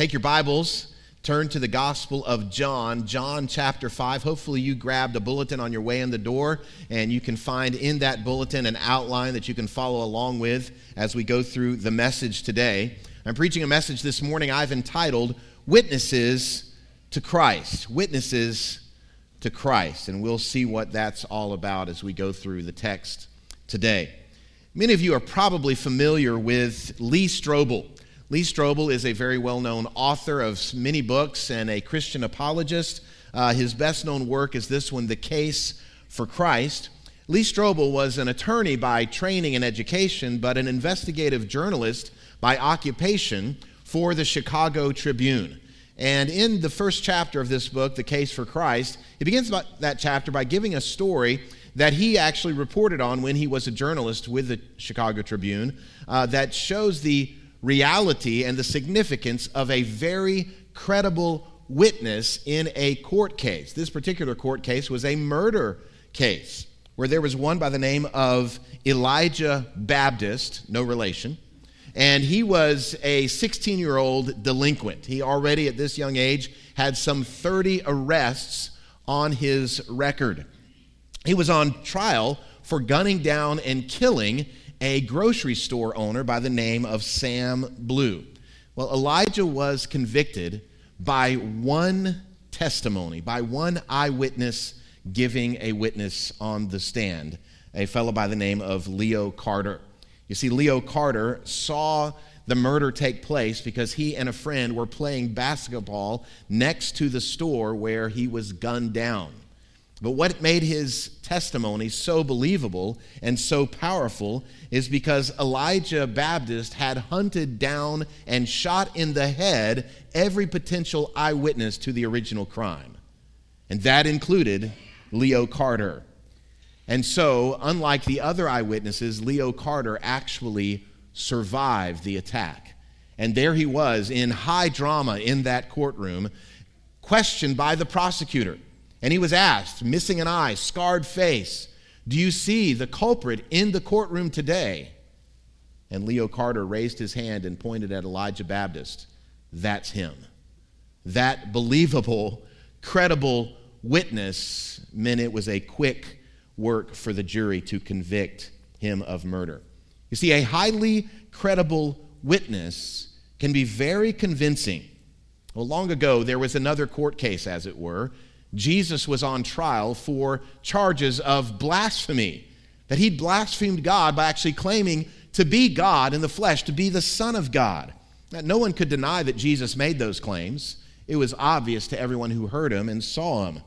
Take your Bibles, turn to the Gospel of John, John chapter 5. Hopefully, you grabbed a bulletin on your way in the door, and you can find in that bulletin an outline that you can follow along with as we go through the message today. I'm preaching a message this morning I've entitled Witnesses to Christ. Witnesses to Christ. And we'll see what that's all about as we go through the text today. Many of you are probably familiar with Lee Strobel. Lee Strobel is a very well known author of many books and a Christian apologist. Uh, his best known work is this one, The Case for Christ. Lee Strobel was an attorney by training and education, but an investigative journalist by occupation for the Chicago Tribune. And in the first chapter of this book, The Case for Christ, he begins that chapter by giving a story that he actually reported on when he was a journalist with the Chicago Tribune uh, that shows the reality and the significance of a very credible witness in a court case. This particular court case was a murder case where there was one by the name of Elijah Baptist, no relation, and he was a 16 year old delinquent. He already, at this young age, had some 30 arrests on his record. He was on trial for gunning down and killing a grocery store owner by the name of Sam Blue. Well, Elijah was convicted by one testimony, by one eyewitness giving a witness on the stand, a fellow by the name of Leo Carter. You see, Leo Carter saw the murder take place because he and a friend were playing basketball next to the store where he was gunned down. But what made his testimony so believable and so powerful is because Elijah Baptist had hunted down and shot in the head every potential eyewitness to the original crime. And that included Leo Carter. And so, unlike the other eyewitnesses, Leo Carter actually survived the attack. And there he was in high drama in that courtroom, questioned by the prosecutor. And he was asked, missing an eye, scarred face, Do you see the culprit in the courtroom today? And Leo Carter raised his hand and pointed at Elijah Baptist. That's him. That believable, credible witness meant it was a quick work for the jury to convict him of murder. You see, a highly credible witness can be very convincing. Well, long ago, there was another court case, as it were, Jesus was on trial for charges of blasphemy, that he'd blasphemed God by actually claiming to be God in the flesh, to be the Son of God. Now, no one could deny that Jesus made those claims. It was obvious to everyone who heard him and saw him.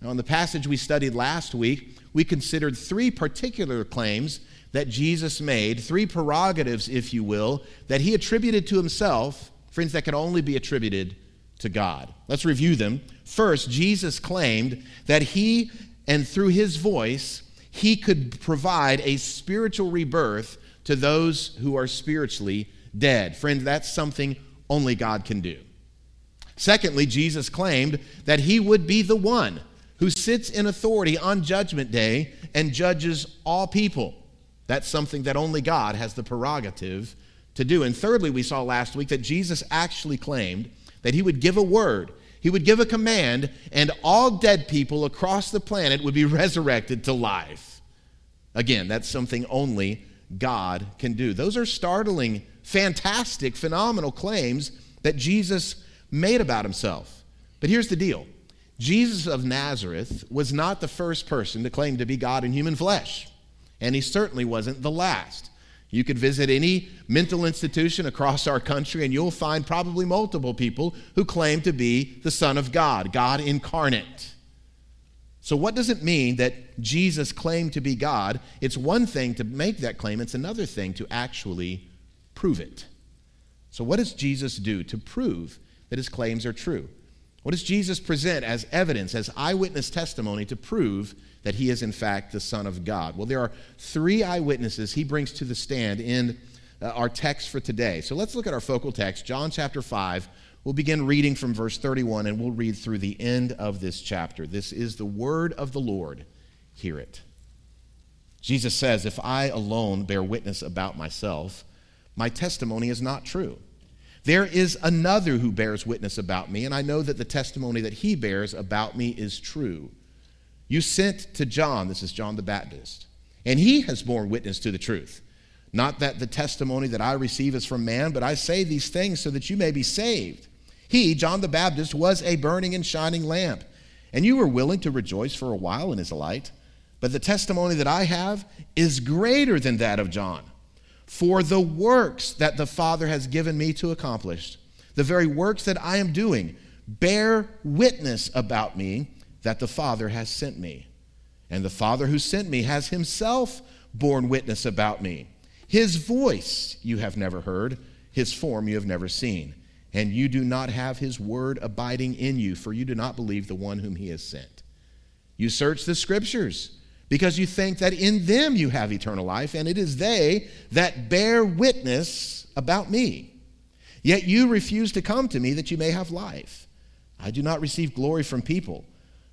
Now, in the passage we studied last week, we considered three particular claims that Jesus made, three prerogatives, if you will, that he attributed to himself, friends, that could only be attributed to God. Let's review them. First, Jesus claimed that he, and through his voice, he could provide a spiritual rebirth to those who are spiritually dead. Friend, that's something only God can do. Secondly, Jesus claimed that he would be the one who sits in authority on Judgment Day and judges all people. That's something that only God has the prerogative to do. And thirdly, we saw last week that Jesus actually claimed that he would give a word, he would give a command, and all dead people across the planet would be resurrected to life. Again, that's something only God can do. Those are startling, fantastic, phenomenal claims that Jesus made about himself. But here's the deal Jesus of Nazareth was not the first person to claim to be God in human flesh, and he certainly wasn't the last. You could visit any mental institution across our country, and you'll find probably multiple people who claim to be the Son of God, God incarnate. So, what does it mean that Jesus claimed to be God? It's one thing to make that claim, it's another thing to actually prove it. So, what does Jesus do to prove that his claims are true? What does Jesus present as evidence, as eyewitness testimony to prove that he is, in fact, the Son of God? Well, there are three eyewitnesses he brings to the stand in uh, our text for today. So let's look at our focal text, John chapter 5. We'll begin reading from verse 31 and we'll read through the end of this chapter. This is the word of the Lord. Hear it. Jesus says, If I alone bear witness about myself, my testimony is not true. There is another who bears witness about me, and I know that the testimony that he bears about me is true. You sent to John, this is John the Baptist, and he has borne witness to the truth. Not that the testimony that I receive is from man, but I say these things so that you may be saved. He, John the Baptist, was a burning and shining lamp, and you were willing to rejoice for a while in his light. But the testimony that I have is greater than that of John. For the works that the Father has given me to accomplish, the very works that I am doing, bear witness about me that the Father has sent me. And the Father who sent me has himself borne witness about me. His voice you have never heard, his form you have never seen. And you do not have his word abiding in you, for you do not believe the one whom he has sent. You search the scriptures because you think that in them you have eternal life, and it is they that bear witness about me. Yet you refuse to come to me that you may have life. I do not receive glory from people,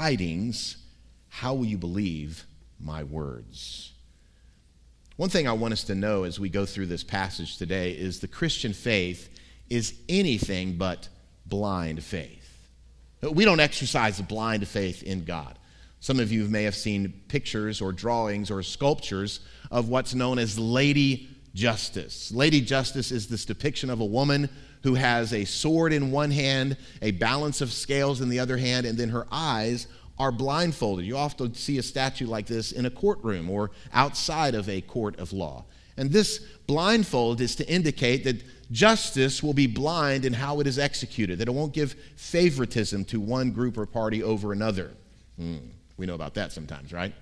writings, how will you believe my words? One thing I want us to know as we go through this passage today is the Christian faith is anything but blind faith. We don't exercise blind faith in God. Some of you may have seen pictures or drawings or sculptures of what's known as Lady Justice. Lady Justice is this depiction of a woman who has a sword in one hand, a balance of scales in the other hand, and then her eyes are blindfolded. You often see a statue like this in a courtroom or outside of a court of law. And this blindfold is to indicate that justice will be blind in how it is executed, that it won't give favoritism to one group or party over another. Hmm, we know about that sometimes, right?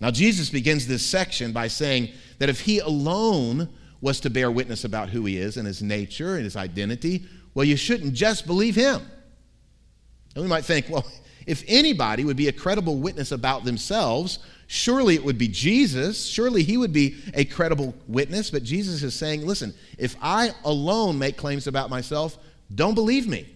Now, Jesus begins this section by saying that if he alone was to bear witness about who he is and his nature and his identity, well, you shouldn't just believe him. And we might think, well, if anybody would be a credible witness about themselves, surely it would be Jesus. Surely he would be a credible witness. But Jesus is saying, listen, if I alone make claims about myself, don't believe me.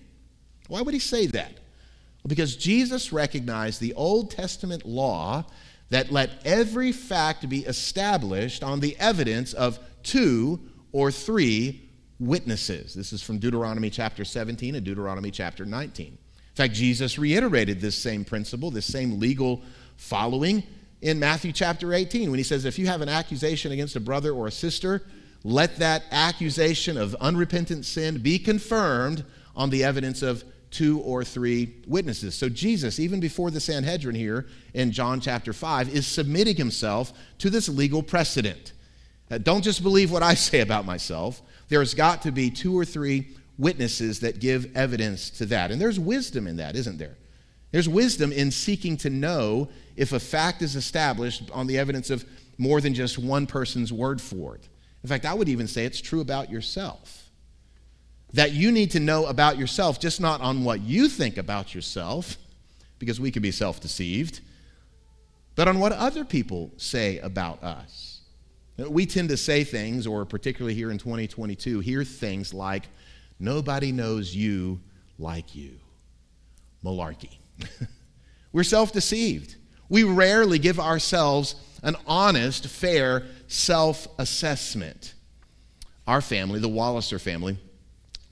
Why would he say that? Well, because Jesus recognized the Old Testament law that let every fact be established on the evidence of two or three witnesses. This is from Deuteronomy chapter 17 and Deuteronomy chapter 19. In fact, Jesus reiterated this same principle, this same legal following in Matthew chapter 18 when he says, If you have an accusation against a brother or a sister, let that accusation of unrepentant sin be confirmed on the evidence of two or three witnesses. So Jesus, even before the Sanhedrin here in John chapter 5, is submitting himself to this legal precedent. Uh, don't just believe what I say about myself. There's got to be two or three witnesses that give evidence to that. And there's wisdom in that, isn't there? There's wisdom in seeking to know if a fact is established on the evidence of more than just one person's word for it. In fact, I would even say it's true about yourself. That you need to know about yourself, just not on what you think about yourself, because we can be self deceived, but on what other people say about us. We tend to say things, or particularly here in 2022, hear things like, nobody knows you like you. Malarkey. We're self deceived. We rarely give ourselves an honest, fair self assessment. Our family, the Walliser family,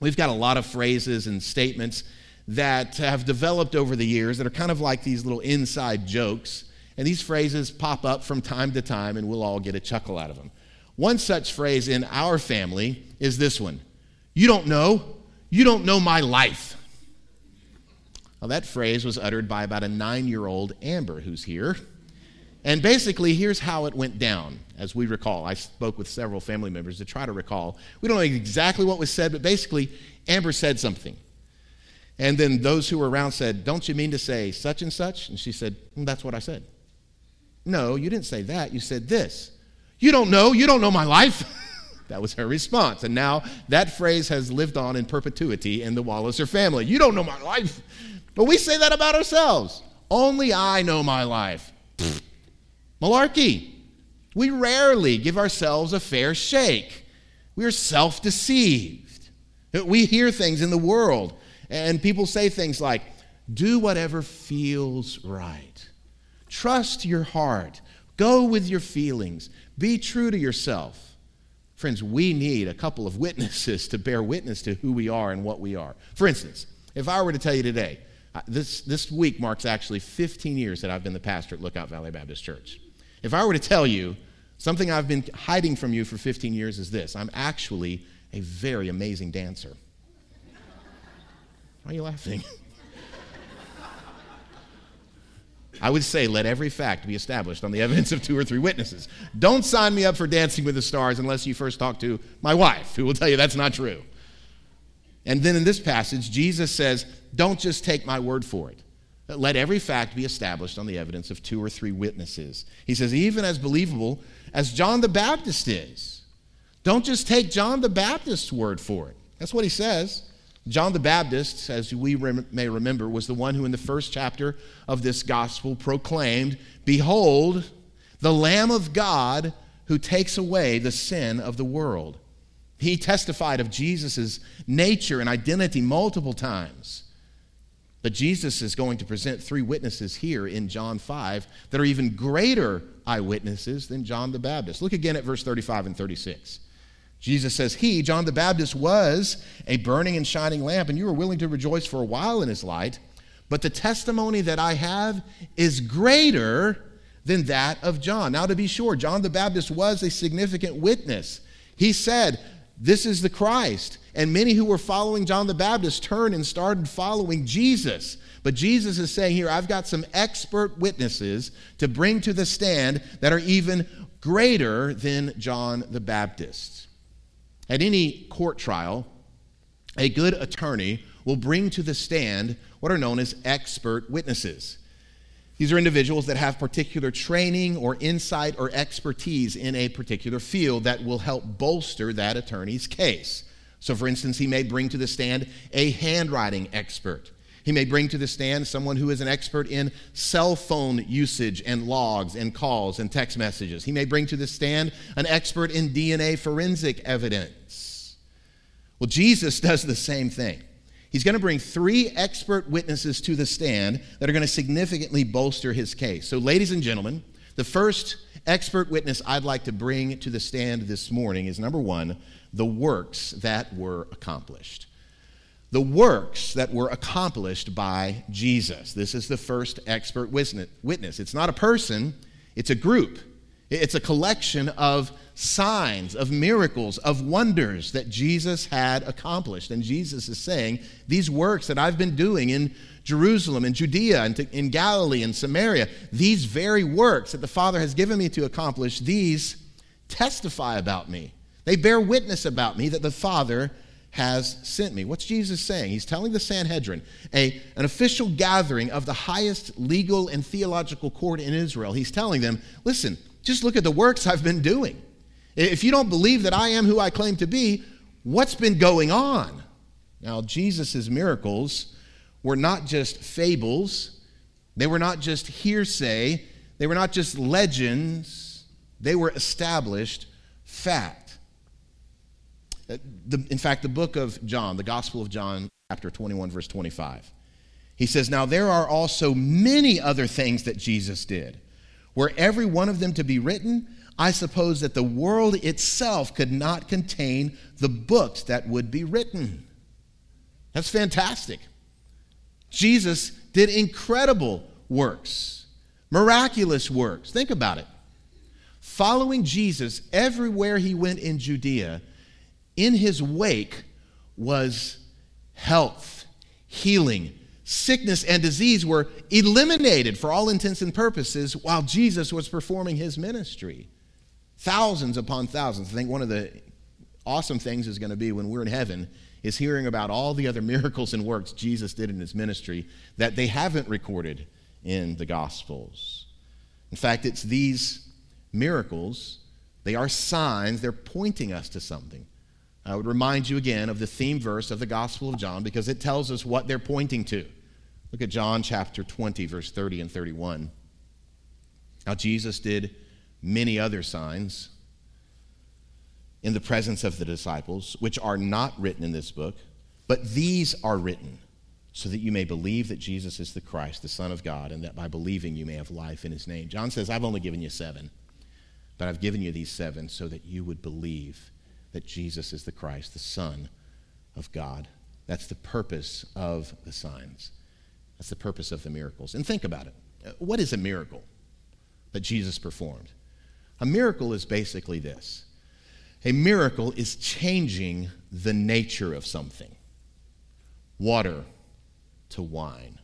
we've got a lot of phrases and statements that have developed over the years that are kind of like these little inside jokes. And these phrases pop up from time to time, and we'll all get a chuckle out of them. One such phrase in our family is this one You don't know. You don't know my life. Well, that phrase was uttered by about a nine year old Amber who's here. And basically, here's how it went down, as we recall. I spoke with several family members to try to recall. We don't know exactly what was said, but basically, Amber said something. And then those who were around said, Don't you mean to say such and such? And she said, mm, That's what I said. No, you didn't say that. You said this. You don't know. You don't know my life. that was her response. And now that phrase has lived on in perpetuity in the Walliser family. You don't know my life. But we say that about ourselves. Only I know my life. Malarkey. We rarely give ourselves a fair shake. We are self deceived. We hear things in the world, and people say things like, do whatever feels right. Trust your heart. Go with your feelings. Be true to yourself. Friends, we need a couple of witnesses to bear witness to who we are and what we are. For instance, if I were to tell you today, this, this week marks actually 15 years that I've been the pastor at Lookout Valley Baptist Church. If I were to tell you something I've been hiding from you for 15 years is this I'm actually a very amazing dancer. Why are you laughing? I would say, let every fact be established on the evidence of two or three witnesses. Don't sign me up for Dancing with the Stars unless you first talk to my wife, who will tell you that's not true. And then in this passage, Jesus says, Don't just take my word for it. Let every fact be established on the evidence of two or three witnesses. He says, even as believable as John the Baptist is. Don't just take John the Baptist's word for it. That's what he says. John the Baptist, as we rem- may remember, was the one who, in the first chapter of this gospel, proclaimed, Behold, the Lamb of God who takes away the sin of the world. He testified of Jesus' nature and identity multiple times. But Jesus is going to present three witnesses here in John 5 that are even greater eyewitnesses than John the Baptist. Look again at verse 35 and 36. Jesus says, He, John the Baptist, was a burning and shining lamp, and you were willing to rejoice for a while in his light. But the testimony that I have is greater than that of John. Now, to be sure, John the Baptist was a significant witness. He said, This is the Christ. And many who were following John the Baptist turned and started following Jesus. But Jesus is saying here, I've got some expert witnesses to bring to the stand that are even greater than John the Baptist. At any court trial, a good attorney will bring to the stand what are known as expert witnesses. These are individuals that have particular training or insight or expertise in a particular field that will help bolster that attorney's case. So, for instance, he may bring to the stand a handwriting expert. He may bring to the stand someone who is an expert in cell phone usage and logs and calls and text messages. He may bring to the stand an expert in DNA forensic evidence. Well, Jesus does the same thing. He's going to bring three expert witnesses to the stand that are going to significantly bolster his case. So, ladies and gentlemen, the first expert witness I'd like to bring to the stand this morning is number one, the works that were accomplished. The works that were accomplished by Jesus. This is the first expert witness. It's not a person, it's a group. It's a collection of signs, of miracles, of wonders that Jesus had accomplished. And Jesus is saying, These works that I've been doing in Jerusalem, in Judea, and in Galilee, and Samaria, these very works that the Father has given me to accomplish, these testify about me. They bear witness about me that the Father has sent me. What's Jesus saying? He's telling the Sanhedrin, a, an official gathering of the highest legal and theological court in Israel. He's telling them, listen, just look at the works I've been doing. If you don't believe that I am who I claim to be, what's been going on? Now, Jesus' miracles were not just fables, they were not just hearsay, they were not just legends, they were established fact. Uh, in fact, the book of John, the Gospel of John, chapter 21, verse 25, he says, Now there are also many other things that Jesus did were every one of them to be written, I suppose that the world itself could not contain the books that would be written. That's fantastic. Jesus did incredible works, miraculous works. Think about it. Following Jesus everywhere he went in Judea, in his wake was health, healing, sickness and disease were eliminated for all intents and purposes while Jesus was performing his ministry. Thousands upon thousands. I think one of the awesome things is going to be when we're in heaven is hearing about all the other miracles and works Jesus did in his ministry that they haven't recorded in the Gospels. In fact, it's these miracles They are signs, they're pointing us to something. I would remind you again of the theme verse of the Gospel of John because it tells us what they're pointing to. Look at John chapter 20, verse 30 and 31. Now, Jesus did many other signs in the presence of the disciples, which are not written in this book, but these are written so that you may believe that Jesus is the Christ, the Son of God, and that by believing you may have life in his name. John says, I've only given you seven, but I've given you these seven so that you would believe that Jesus is the Christ, the Son of God. That's the purpose of the signs. That's the purpose of the miracles. And think about it. What is a miracle that Jesus performed? A miracle is basically this a miracle is changing the nature of something water to wine,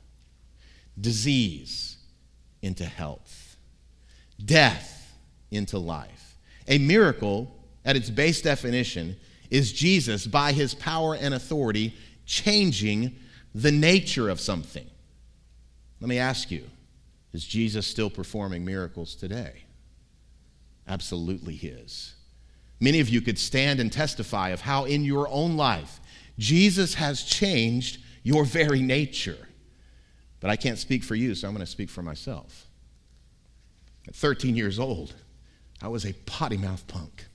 disease into health, death into life. A miracle, at its base definition, is Jesus, by his power and authority, changing the nature of something. Let me ask you is Jesus still performing miracles today? Absolutely, he is. Many of you could stand and testify of how in your own life Jesus has changed your very nature. But I can't speak for you, so I'm going to speak for myself. At 13 years old, I was a potty mouth punk.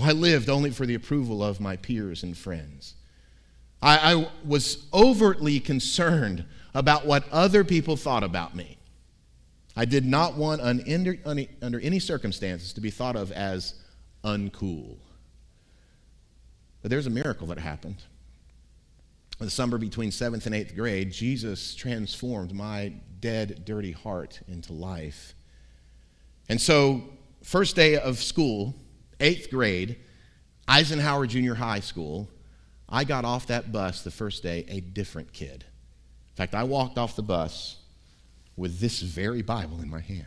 I lived only for the approval of my peers and friends. I, I was overtly concerned about what other people thought about me. I did not want under, under any circumstances to be thought of as uncool. But there's a miracle that happened. In the summer between seventh and eighth grade, Jesus transformed my dead, dirty heart into life. And so, first day of school, eighth grade, Eisenhower Junior High School, I got off that bus the first day a different kid. In fact, I walked off the bus with this very Bible in my hand.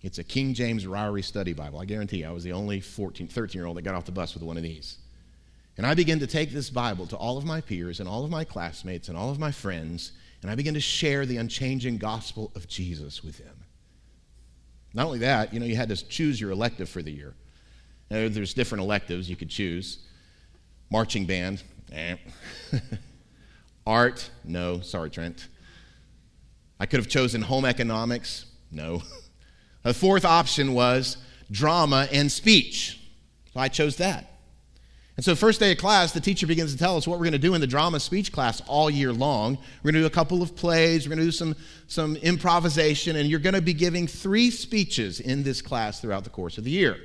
It's a King James Ryrie Study Bible. I guarantee you, I was the only 14, 13 year old that got off the bus with one of these. And I began to take this Bible to all of my peers and all of my classmates and all of my friends, and I began to share the unchanging gospel of Jesus with them. Not only that, you know, you had to choose your elective for the year. Now, there's different electives you could choose. Marching band, eh. Art, no. Sorry, Trent. I could have chosen home economics, no. The fourth option was drama and speech. So I chose that. And so, first day of class, the teacher begins to tell us what we're going to do in the drama speech class all year long. We're going to do a couple of plays, we're going to do some, some improvisation, and you're going to be giving three speeches in this class throughout the course of the year.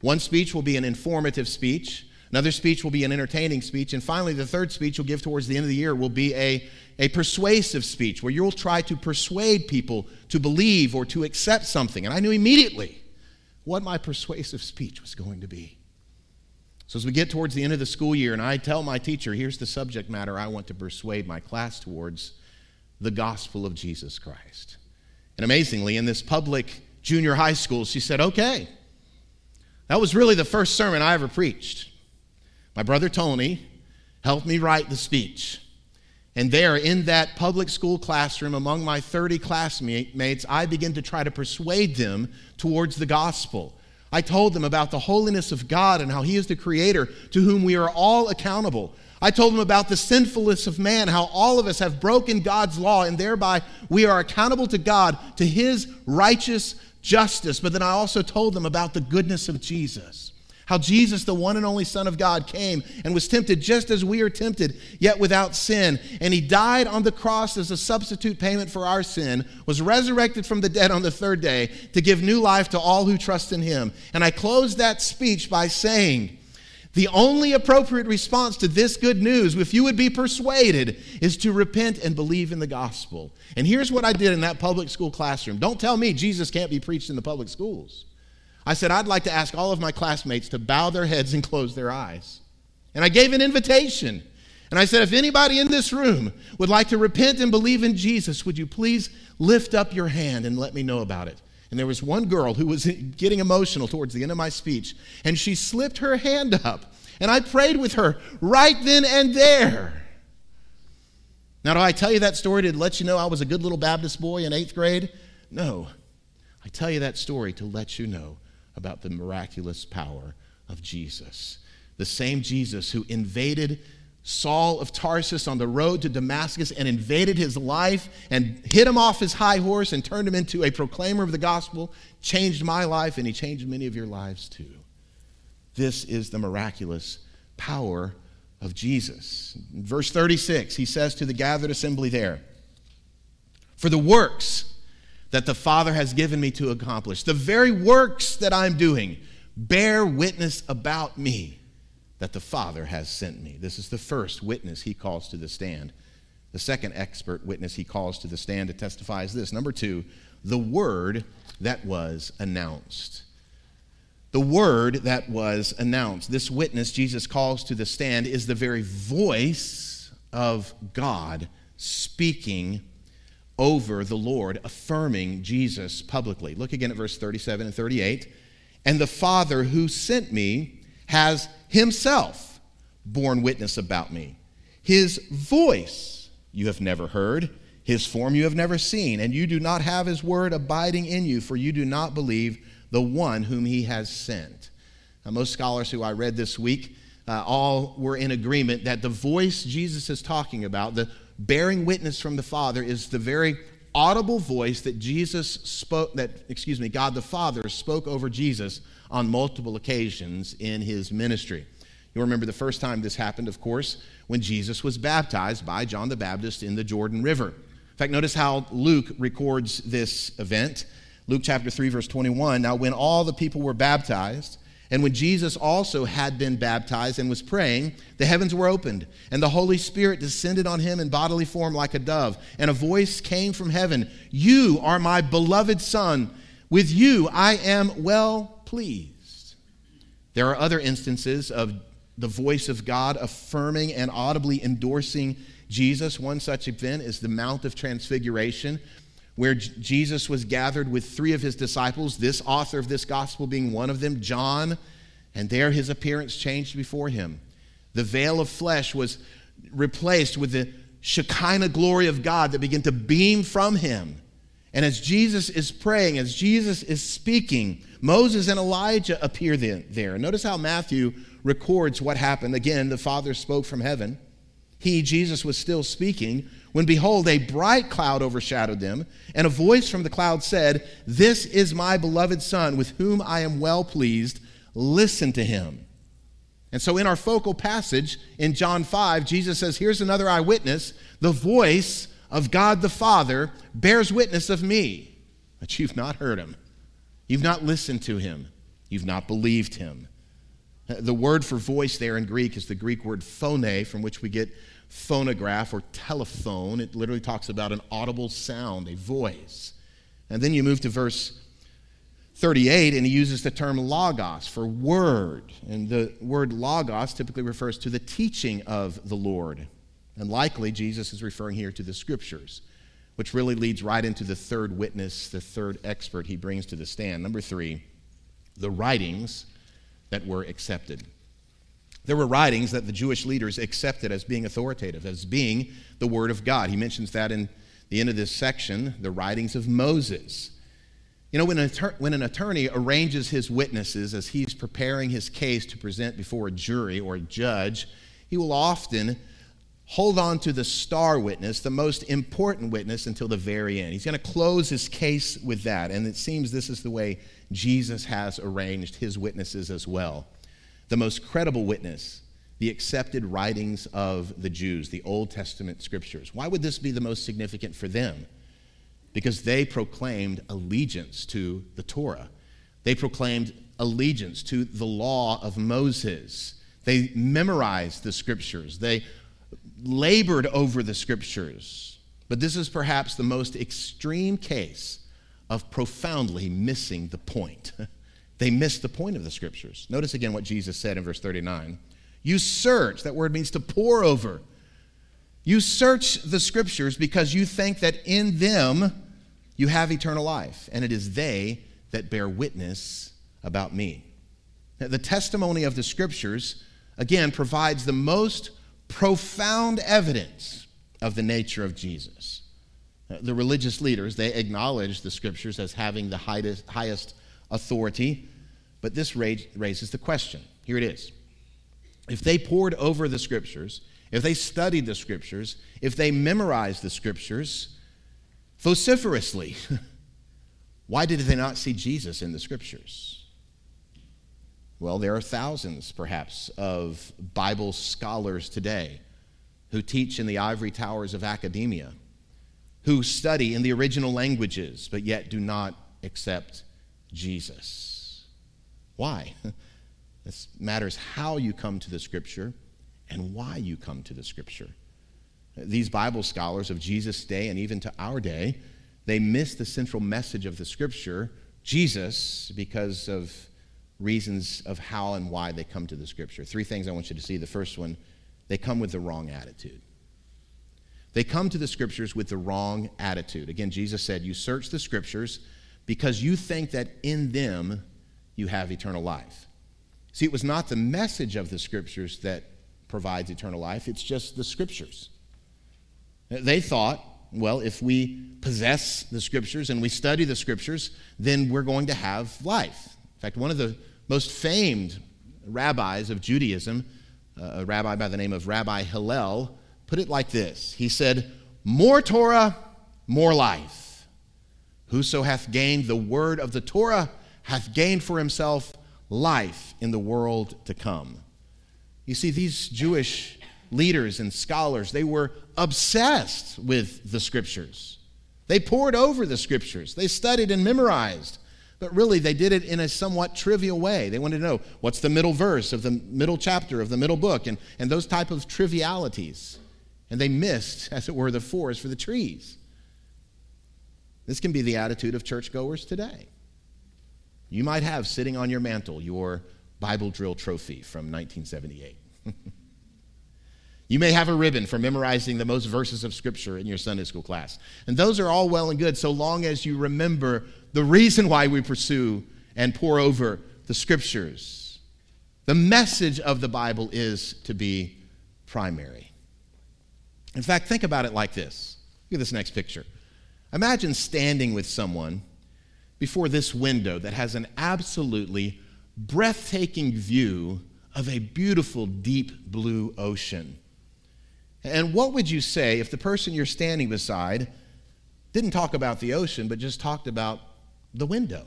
One speech will be an informative speech, another speech will be an entertaining speech, and finally, the third speech you'll give towards the end of the year will be a, a persuasive speech where you'll try to persuade people to believe or to accept something. And I knew immediately what my persuasive speech was going to be. So, as we get towards the end of the school year, and I tell my teacher, here's the subject matter I want to persuade my class towards the gospel of Jesus Christ. And amazingly, in this public junior high school, she said, okay. That was really the first sermon I ever preached. My brother Tony helped me write the speech. And there, in that public school classroom, among my 30 classmates, I began to try to persuade them towards the gospel. I told them about the holiness of God and how He is the Creator to whom we are all accountable. I told them about the sinfulness of man, how all of us have broken God's law, and thereby we are accountable to God, to His righteous justice. But then I also told them about the goodness of Jesus. How Jesus, the one and only Son of God, came and was tempted just as we are tempted, yet without sin. And he died on the cross as a substitute payment for our sin, was resurrected from the dead on the third day to give new life to all who trust in him. And I closed that speech by saying, the only appropriate response to this good news, if you would be persuaded, is to repent and believe in the gospel. And here's what I did in that public school classroom. Don't tell me Jesus can't be preached in the public schools. I said, I'd like to ask all of my classmates to bow their heads and close their eyes. And I gave an invitation. And I said, if anybody in this room would like to repent and believe in Jesus, would you please lift up your hand and let me know about it? And there was one girl who was getting emotional towards the end of my speech, and she slipped her hand up. And I prayed with her right then and there. Now, do I tell you that story to let you know I was a good little Baptist boy in eighth grade? No. I tell you that story to let you know about the miraculous power of Jesus. The same Jesus who invaded Saul of Tarsus on the road to Damascus and invaded his life and hit him off his high horse and turned him into a proclaimer of the gospel, changed my life, and he changed many of your lives too. This is the miraculous power of Jesus. In verse 36, he says to the gathered assembly there, For the works that the Father has given me to accomplish, the very works that I'm doing, bear witness about me that the Father has sent me. This is the first witness he calls to the stand. The second expert witness he calls to the stand to testify is this. Number two, the word that was announced. The word that was announced. This witness Jesus calls to the stand is the very voice of God speaking over the Lord, affirming Jesus publicly. Look again at verse 37 and 38. And the Father who sent me has himself borne witness about me. His voice you have never heard, his form you have never seen, and you do not have his word abiding in you, for you do not believe the one whom he has sent. Now, most scholars who I read this week uh, all were in agreement that the voice Jesus is talking about, the bearing witness from the Father, is the very audible voice that Jesus spoke, that, excuse me, God the Father spoke over Jesus on multiple occasions in his ministry. You'll remember the first time this happened, of course, when Jesus was baptized by John the Baptist in the Jordan River. In fact, notice how Luke records this event. Luke chapter 3, verse 21. Now, when all the people were baptized, and when Jesus also had been baptized and was praying, the heavens were opened, and the Holy Spirit descended on him in bodily form like a dove. And a voice came from heaven You are my beloved Son. With you I am well pleased. There are other instances of the voice of God affirming and audibly endorsing Jesus. One such event is the Mount of Transfiguration, where Jesus was gathered with three of his disciples, this author of this gospel being one of them, John, and there his appearance changed before him. The veil of flesh was replaced with the Shekinah glory of God that began to beam from him. And as Jesus is praying, as Jesus is speaking, Moses and Elijah appear there. Notice how Matthew records what happened. Again, the Father spoke from heaven. He, Jesus, was still speaking when behold, a bright cloud overshadowed them, and a voice from the cloud said, This is my beloved Son, with whom I am well pleased. Listen to him. And so, in our focal passage in John 5, Jesus says, Here's another eyewitness. The voice of God the Father bears witness of me, but you've not heard him. You've not listened to him. You've not believed him. The word for voice there in Greek is the Greek word phone, from which we get phonograph or telephone. It literally talks about an audible sound, a voice. And then you move to verse 38, and he uses the term logos for word. And the word logos typically refers to the teaching of the Lord. And likely, Jesus is referring here to the scriptures, which really leads right into the third witness, the third expert he brings to the stand. Number three, the writings that were accepted. There were writings that the Jewish leaders accepted as being authoritative, as being the Word of God. He mentions that in the end of this section, the writings of Moses. You know, when an, attorney, when an attorney arranges his witnesses as he's preparing his case to present before a jury or a judge, he will often hold on to the star witness, the most important witness, until the very end. He's going to close his case with that. And it seems this is the way Jesus has arranged his witnesses as well. The most credible witness, the accepted writings of the Jews, the Old Testament scriptures. Why would this be the most significant for them? Because they proclaimed allegiance to the Torah. They proclaimed allegiance to the law of Moses. They memorized the scriptures. They labored over the scriptures. But this is perhaps the most extreme case of profoundly missing the point. they miss the point of the scriptures. Notice again what Jesus said in verse 39. You search, that word means to pore over. You search the scriptures because you think that in them you have eternal life, and it is they that bear witness about me. The testimony of the scriptures, again, provides the most profound evidence of the nature of Jesus. The religious leaders, they acknowledge the scriptures as having the highest, highest authority, but this raises the question. Here it is. If they pored over the scriptures, if they studied the scriptures, if they memorized the scriptures vociferously, why did they not see Jesus in the scriptures? Well, there are thousands, perhaps, of Bible scholars today who teach in the ivory towers of academia, who study in the original languages, but yet do not accept Jesus. Why? This matters how you come to the scripture and why you come to the scripture. These Bible scholars of Jesus' day and even to our day, they miss the central message of the scripture, Jesus, because of reasons of how and why they come to the scripture. Three things I want you to see. The first one, they come with the wrong attitude. They come to the scriptures with the wrong attitude. Again, Jesus said, You search the scriptures because you think that in them you have eternal life. See, it was not the message of the scriptures that provides eternal life, it's just the scriptures. They thought, well, if we possess the scriptures and we study the scriptures, then we're going to have life. In fact, one of the most famed rabbis of Judaism, uh, a rabbi by the name of Rabbi Hillel, put it like this He said, More Torah, more life. Whoso hath gained the word of the Torah hath gained for himself life in the world to come. You see, these Jewish leaders and scholars, they were obsessed with the scriptures. They pored over the scriptures, they studied and memorized. But really, they did it in a somewhat trivial way. They wanted to know what's the middle verse of the middle chapter of the middle book and, and those type of trivialities. And they missed, as it were, the forest for the trees. This can be the attitude of churchgoers today. You might have sitting on your mantle your Bible drill trophy from 1978. you may have a ribbon for memorizing the most verses of Scripture in your Sunday school class. And those are all well and good so long as you remember the reason why we pursue and pore over the Scriptures. The message of the Bible is to be primary. In fact, think about it like this. Look at this next picture. Imagine standing with someone before this window that has an absolutely breathtaking view of a beautiful deep blue ocean. And what would you say if the person you're standing beside didn't talk about the ocean, but just talked about the window?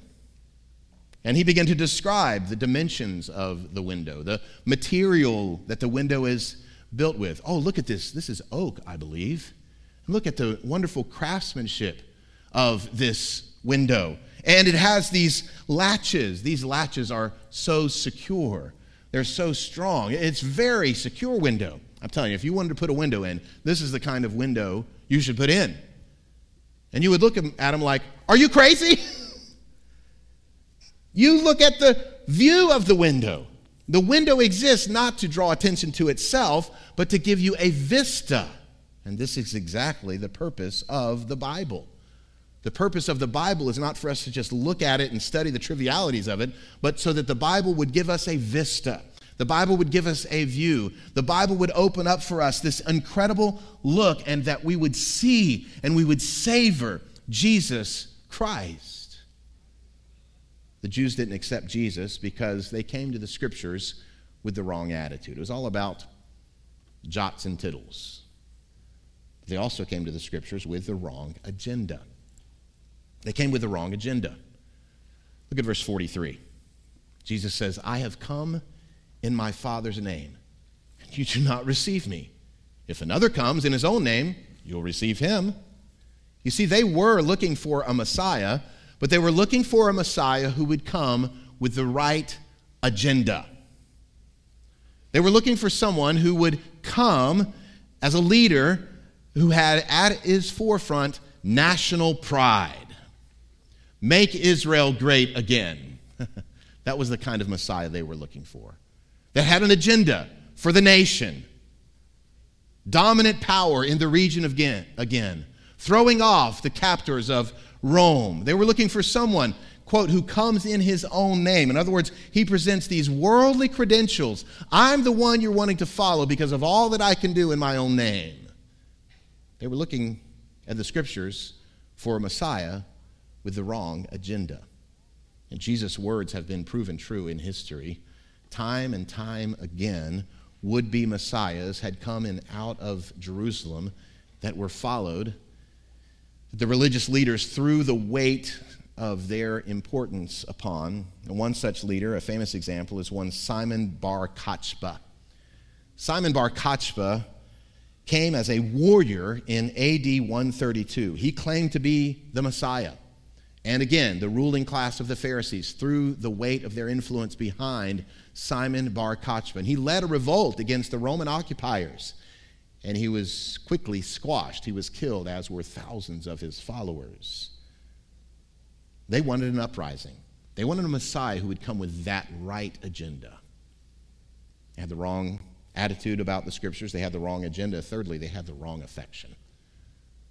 And he began to describe the dimensions of the window, the material that the window is built with. Oh, look at this. This is oak, I believe. Look at the wonderful craftsmanship of this window. And it has these latches. These latches are so secure. They're so strong. It's very secure window. I'm telling you, if you wanted to put a window in, this is the kind of window you should put in. And you would look at him like, Are you crazy? you look at the view of the window. The window exists not to draw attention to itself, but to give you a vista. And this is exactly the purpose of the Bible. The purpose of the Bible is not for us to just look at it and study the trivialities of it, but so that the Bible would give us a vista. The Bible would give us a view. The Bible would open up for us this incredible look, and that we would see and we would savor Jesus Christ. The Jews didn't accept Jesus because they came to the scriptures with the wrong attitude. It was all about jots and tittles. They also came to the scriptures with the wrong agenda. They came with the wrong agenda. Look at verse 43. Jesus says, I have come in my Father's name, and you do not receive me. If another comes in his own name, you'll receive him. You see, they were looking for a Messiah, but they were looking for a Messiah who would come with the right agenda. They were looking for someone who would come as a leader who had at his forefront national pride. Make Israel great again. that was the kind of Messiah they were looking for. That had an agenda for the nation. Dominant power in the region again, again. Throwing off the captors of Rome. They were looking for someone, quote, who comes in his own name. In other words, he presents these worldly credentials. I'm the one you're wanting to follow because of all that I can do in my own name. They were looking at the scriptures for a Messiah with the wrong agenda. And Jesus' words have been proven true in history. Time and time again, would be messiahs had come in out of Jerusalem that were followed. The religious leaders threw the weight of their importance upon. And one such leader, a famous example, is one Simon Bar Kokhba. Simon Bar Kokhba came as a warrior in AD 132. He claimed to be the Messiah. And again, the ruling class of the Pharisees threw the weight of their influence behind Simon Bar Kokhba. He led a revolt against the Roman occupiers, and he was quickly squashed. He was killed, as were thousands of his followers. They wanted an uprising. They wanted a Messiah who would come with that right agenda. They had the wrong attitude about the scriptures, they had the wrong agenda. Thirdly, they had the wrong affection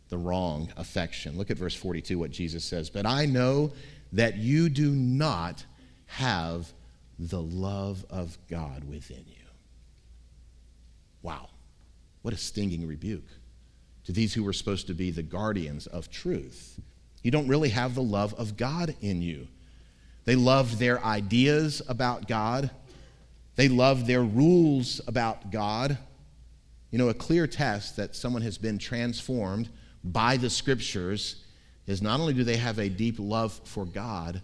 the wrong affection. Look at verse 42, what Jesus says. But I know that you do not have the love of God within you. Wow. What a stinging rebuke to these who were supposed to be the guardians of truth. You don't really have the love of God in you. They loved their ideas about God, they love their rules about God. You know, a clear test that someone has been transformed by the scriptures is not only do they have a deep love for God,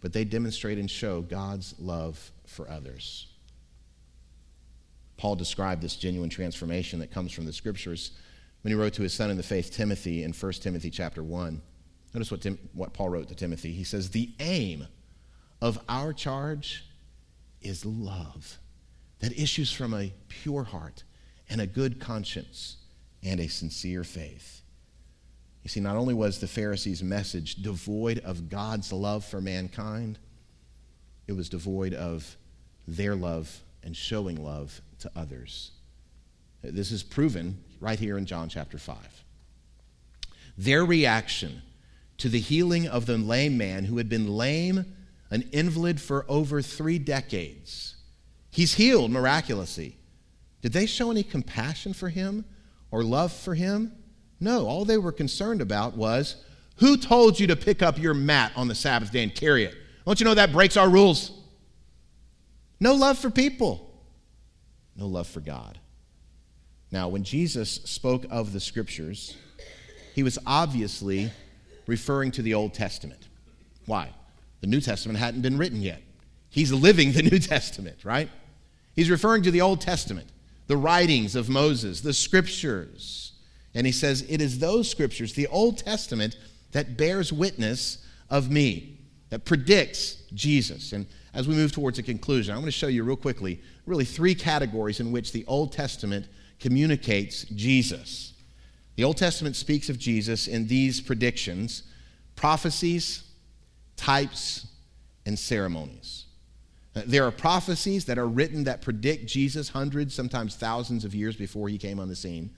but they demonstrate and show God's love for others. Paul described this genuine transformation that comes from the scriptures when he wrote to his son in the faith Timothy in 1 Timothy chapter 1. Notice what, Tim, what Paul wrote to Timothy. He says, The aim of our charge is love that issues from a pure heart and a good conscience and a sincere faith. You see, not only was the Pharisees' message devoid of God's love for mankind, it was devoid of their love and showing love to others. This is proven right here in John chapter 5. Their reaction to the healing of the lame man who had been lame, an invalid for over three decades, he's healed miraculously. Did they show any compassion for him or love for him? No, all they were concerned about was who told you to pick up your mat on the Sabbath day and carry it? Don't you know that breaks our rules? No love for people, no love for God. Now, when Jesus spoke of the scriptures, he was obviously referring to the Old Testament. Why? The New Testament hadn't been written yet. He's living the New Testament, right? He's referring to the Old Testament, the writings of Moses, the scriptures. And he says, It is those scriptures, the Old Testament, that bears witness of me, that predicts Jesus. And as we move towards a conclusion, I'm going to show you real quickly, really three categories in which the Old Testament communicates Jesus. The Old Testament speaks of Jesus in these predictions prophecies, types, and ceremonies. Uh, there are prophecies that are written that predict Jesus hundreds, sometimes thousands of years before he came on the scene.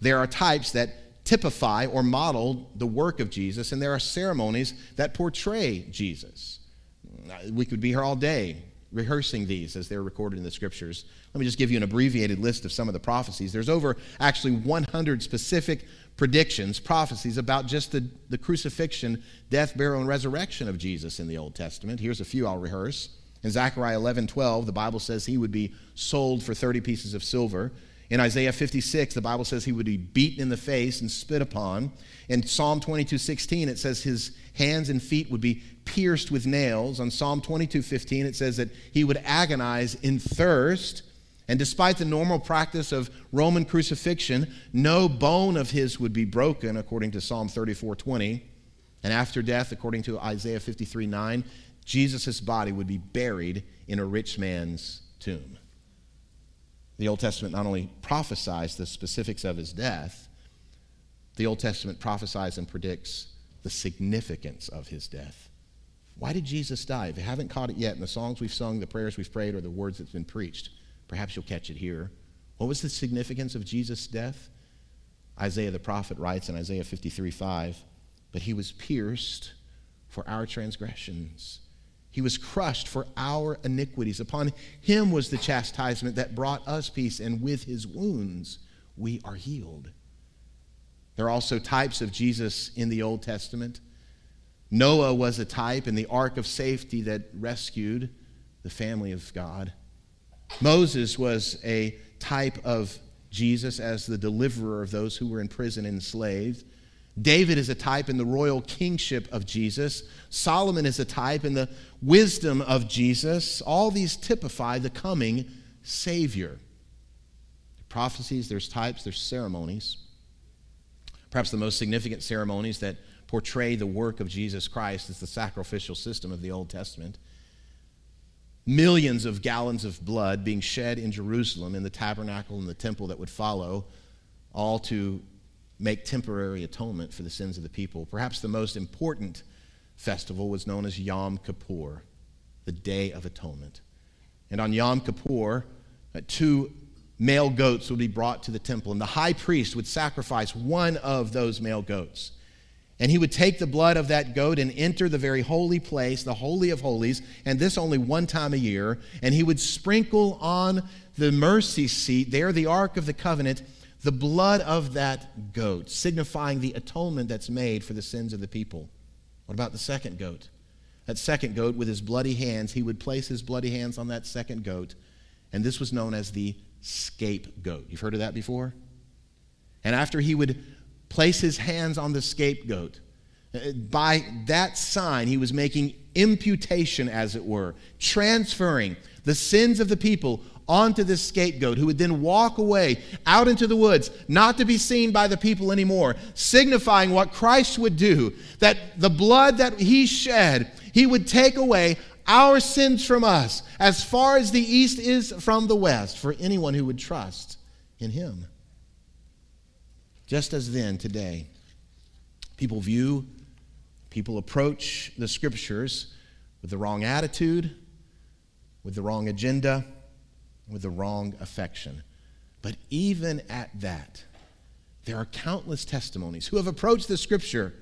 There are types that typify or model the work of Jesus, and there are ceremonies that portray Jesus. Uh, we could be here all day rehearsing these as they're recorded in the scriptures. Let me just give you an abbreviated list of some of the prophecies. There's over actually 100 specific predictions, prophecies about just the, the crucifixion, death, burial, and resurrection of Jesus in the Old Testament. Here's a few I'll rehearse. In Zechariah 11 12, the Bible says he would be sold for 30 pieces of silver. In Isaiah 56, the Bible says he would be beaten in the face and spit upon. In Psalm 22 16, it says his hands and feet would be pierced with nails. On Psalm 22 15, it says that he would agonize in thirst. And despite the normal practice of Roman crucifixion, no bone of his would be broken, according to Psalm 34 20. And after death, according to Isaiah 53 9, Jesus' body would be buried in a rich man's tomb. The Old Testament not only prophesies the specifics of his death, the Old Testament prophesies and predicts the significance of his death. Why did Jesus die? If you haven't caught it yet in the songs we've sung, the prayers we've prayed, or the words that's been preached, perhaps you'll catch it here. What was the significance of Jesus' death? Isaiah the prophet writes in Isaiah 53 5, but he was pierced for our transgressions. He was crushed for our iniquities. Upon him was the chastisement that brought us peace, and with his wounds we are healed. There are also types of Jesus in the Old Testament. Noah was a type in the ark of safety that rescued the family of God. Moses was a type of Jesus as the deliverer of those who were in prison and enslaved. David is a type in the royal kingship of Jesus. Solomon is a type in the wisdom of Jesus. All these typify the coming Savior. Prophecies, there's types, there's ceremonies. Perhaps the most significant ceremonies that portray the work of Jesus Christ is the sacrificial system of the Old Testament. Millions of gallons of blood being shed in Jerusalem in the tabernacle and the temple that would follow, all to make temporary atonement for the sins of the people. Perhaps the most important festival was known as Yom Kippur, the Day of Atonement. And on Yom Kippur, uh, two male goats would be brought to the temple, and the high priest would sacrifice one of those male goats. And he would take the blood of that goat and enter the very holy place, the Holy of Holies, and this only one time a year. And he would sprinkle on the mercy seat, there, the Ark of the Covenant, the blood of that goat, signifying the atonement that's made for the sins of the people. What about the second goat? That second goat, with his bloody hands, he would place his bloody hands on that second goat, and this was known as the scapegoat. You've heard of that before? And after he would place his hands on the scapegoat, uh, by that sign, he was making imputation, as it were, transferring the sins of the people onto this scapegoat, who would then walk away out into the woods, not to be seen by the people anymore, signifying what Christ would do that the blood that he shed, he would take away our sins from us as far as the east is from the west for anyone who would trust in him. Just as then, today, people view, people approach the scriptures with the wrong attitude, with the wrong agenda, with the wrong affection. But even at that, there are countless testimonies who have approached the scripture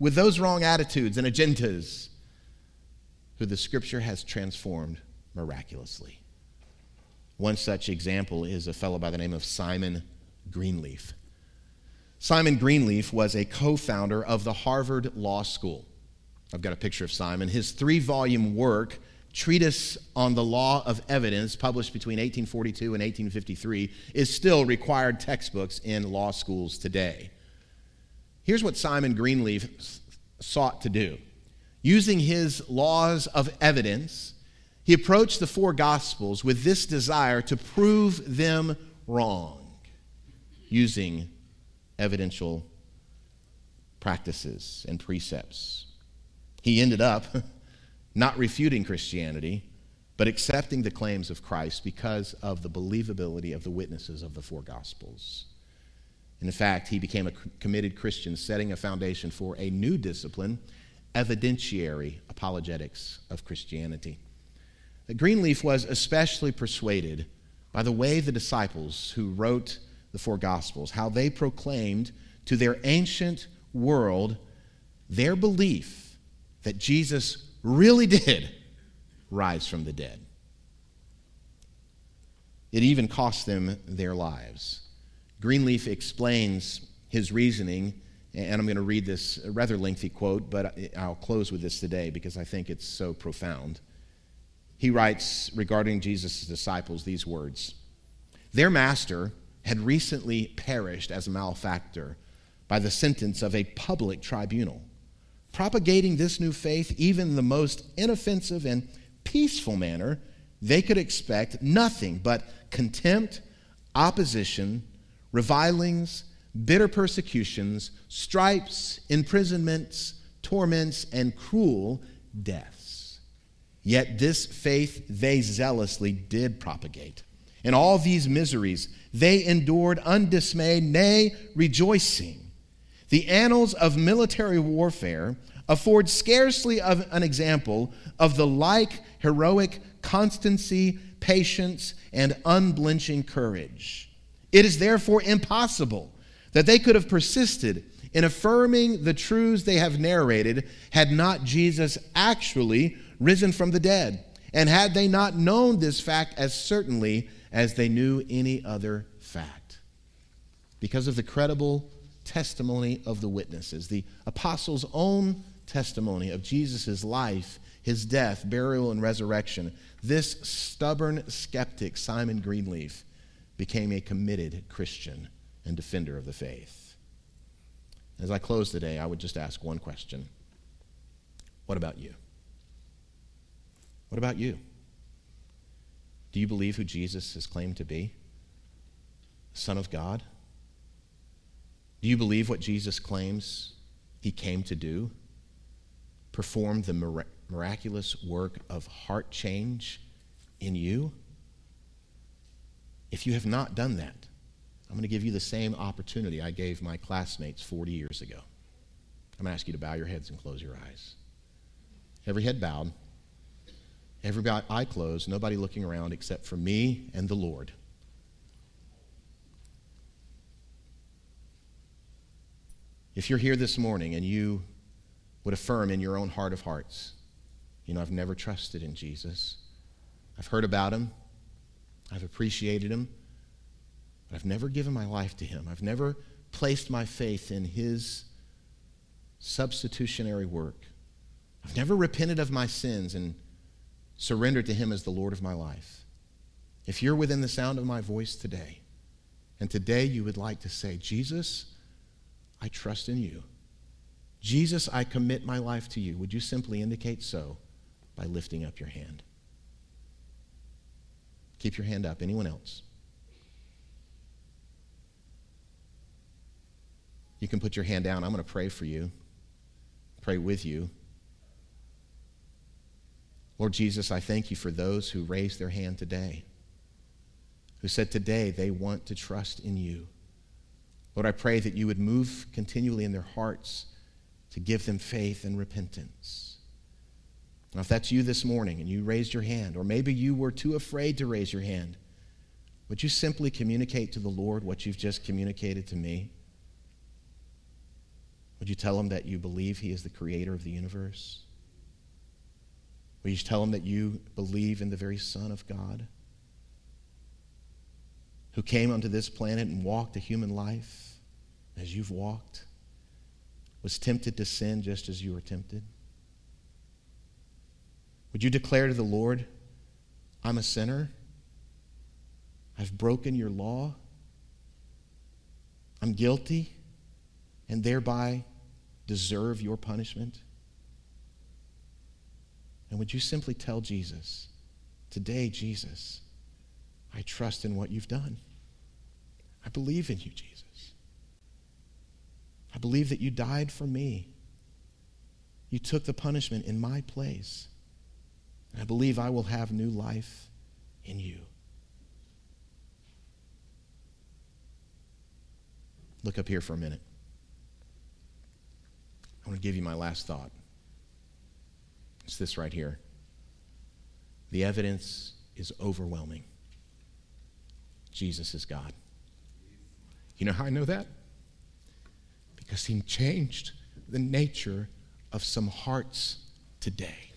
with those wrong attitudes and agendas, who the scripture has transformed miraculously. One such example is a fellow by the name of Simon Greenleaf. Simon Greenleaf was a co founder of the Harvard Law School. I've got a picture of Simon. His three volume work, Treatise on the Law of Evidence, published between 1842 and 1853, is still required textbooks in law schools today. Here's what Simon Greenleaf sought to do using his laws of evidence, he approached the four Gospels with this desire to prove them wrong using evidential practices and precepts. He ended up not refuting Christianity, but accepting the claims of Christ because of the believability of the witnesses of the four Gospels. In fact, he became a committed Christian, setting a foundation for a new discipline, evidentiary apologetics of Christianity. Greenleaf was especially persuaded by the way the disciples who wrote the four Gospels, how they proclaimed to their ancient world their belief that Jesus really did rise from the dead. It even cost them their lives. Greenleaf explains his reasoning, and I'm going to read this rather lengthy quote, but I'll close with this today because I think it's so profound. He writes regarding Jesus' disciples these words Their master had recently perished as a malefactor by the sentence of a public tribunal. Propagating this new faith, even in the most inoffensive and peaceful manner, they could expect nothing but contempt, opposition, revilings, bitter persecutions, stripes, imprisonments, torments, and cruel deaths. Yet this faith they zealously did propagate. In all these miseries, they endured undismayed, nay, rejoicing. The annals of military warfare afford scarcely an example of the like heroic constancy, patience, and unblenching courage. It is therefore impossible that they could have persisted in affirming the truths they have narrated had not Jesus actually risen from the dead, and had they not known this fact as certainly as they knew any other fact. Because of the credible testimony of the witnesses, the apostles' own testimony of Jesus' life, his death, burial, and resurrection, this stubborn skeptic, Simon Greenleaf, became a committed Christian and defender of the faith. As I close today, I would just ask one question What about you? What about you? Do you believe who Jesus has claimed to be? Son of God? Do you believe what Jesus claims he came to do? Perform the miraculous work of heart change in you? If you have not done that, I'm going to give you the same opportunity I gave my classmates 40 years ago. I'm going to ask you to bow your heads and close your eyes. Every head bowed, every eye closed, nobody looking around except for me and the Lord. If you're here this morning and you would affirm in your own heart of hearts, you know, I've never trusted in Jesus. I've heard about him, I've appreciated him, but I've never given my life to him. I've never placed my faith in his substitutionary work. I've never repented of my sins and surrendered to him as the Lord of my life. If you're within the sound of my voice today, and today you would like to say, Jesus, I trust in you. Jesus, I commit my life to you. Would you simply indicate so by lifting up your hand? Keep your hand up. Anyone else? You can put your hand down. I'm going to pray for you, pray with you. Lord Jesus, I thank you for those who raised their hand today, who said today they want to trust in you. Lord, I pray that you would move continually in their hearts to give them faith and repentance. Now, if that's you this morning and you raised your hand, or maybe you were too afraid to raise your hand, would you simply communicate to the Lord what you've just communicated to me? Would you tell him that you believe he is the creator of the universe? Would you tell him that you believe in the very Son of God? who came onto this planet and walked a human life as you've walked, was tempted to sin just as you were tempted? Would you declare to the Lord, I'm a sinner? I've broken your law. I'm guilty and thereby deserve your punishment? And would you simply tell Jesus, Today, Jesus, I trust in what you've done. I believe in you, Jesus. I believe that you died for me. You took the punishment in my place. And I believe I will have new life in you. Look up here for a minute. I want to give you my last thought. It's this right here. The evidence is overwhelming. Jesus is God. You know how I know that? Because he changed the nature of some hearts today.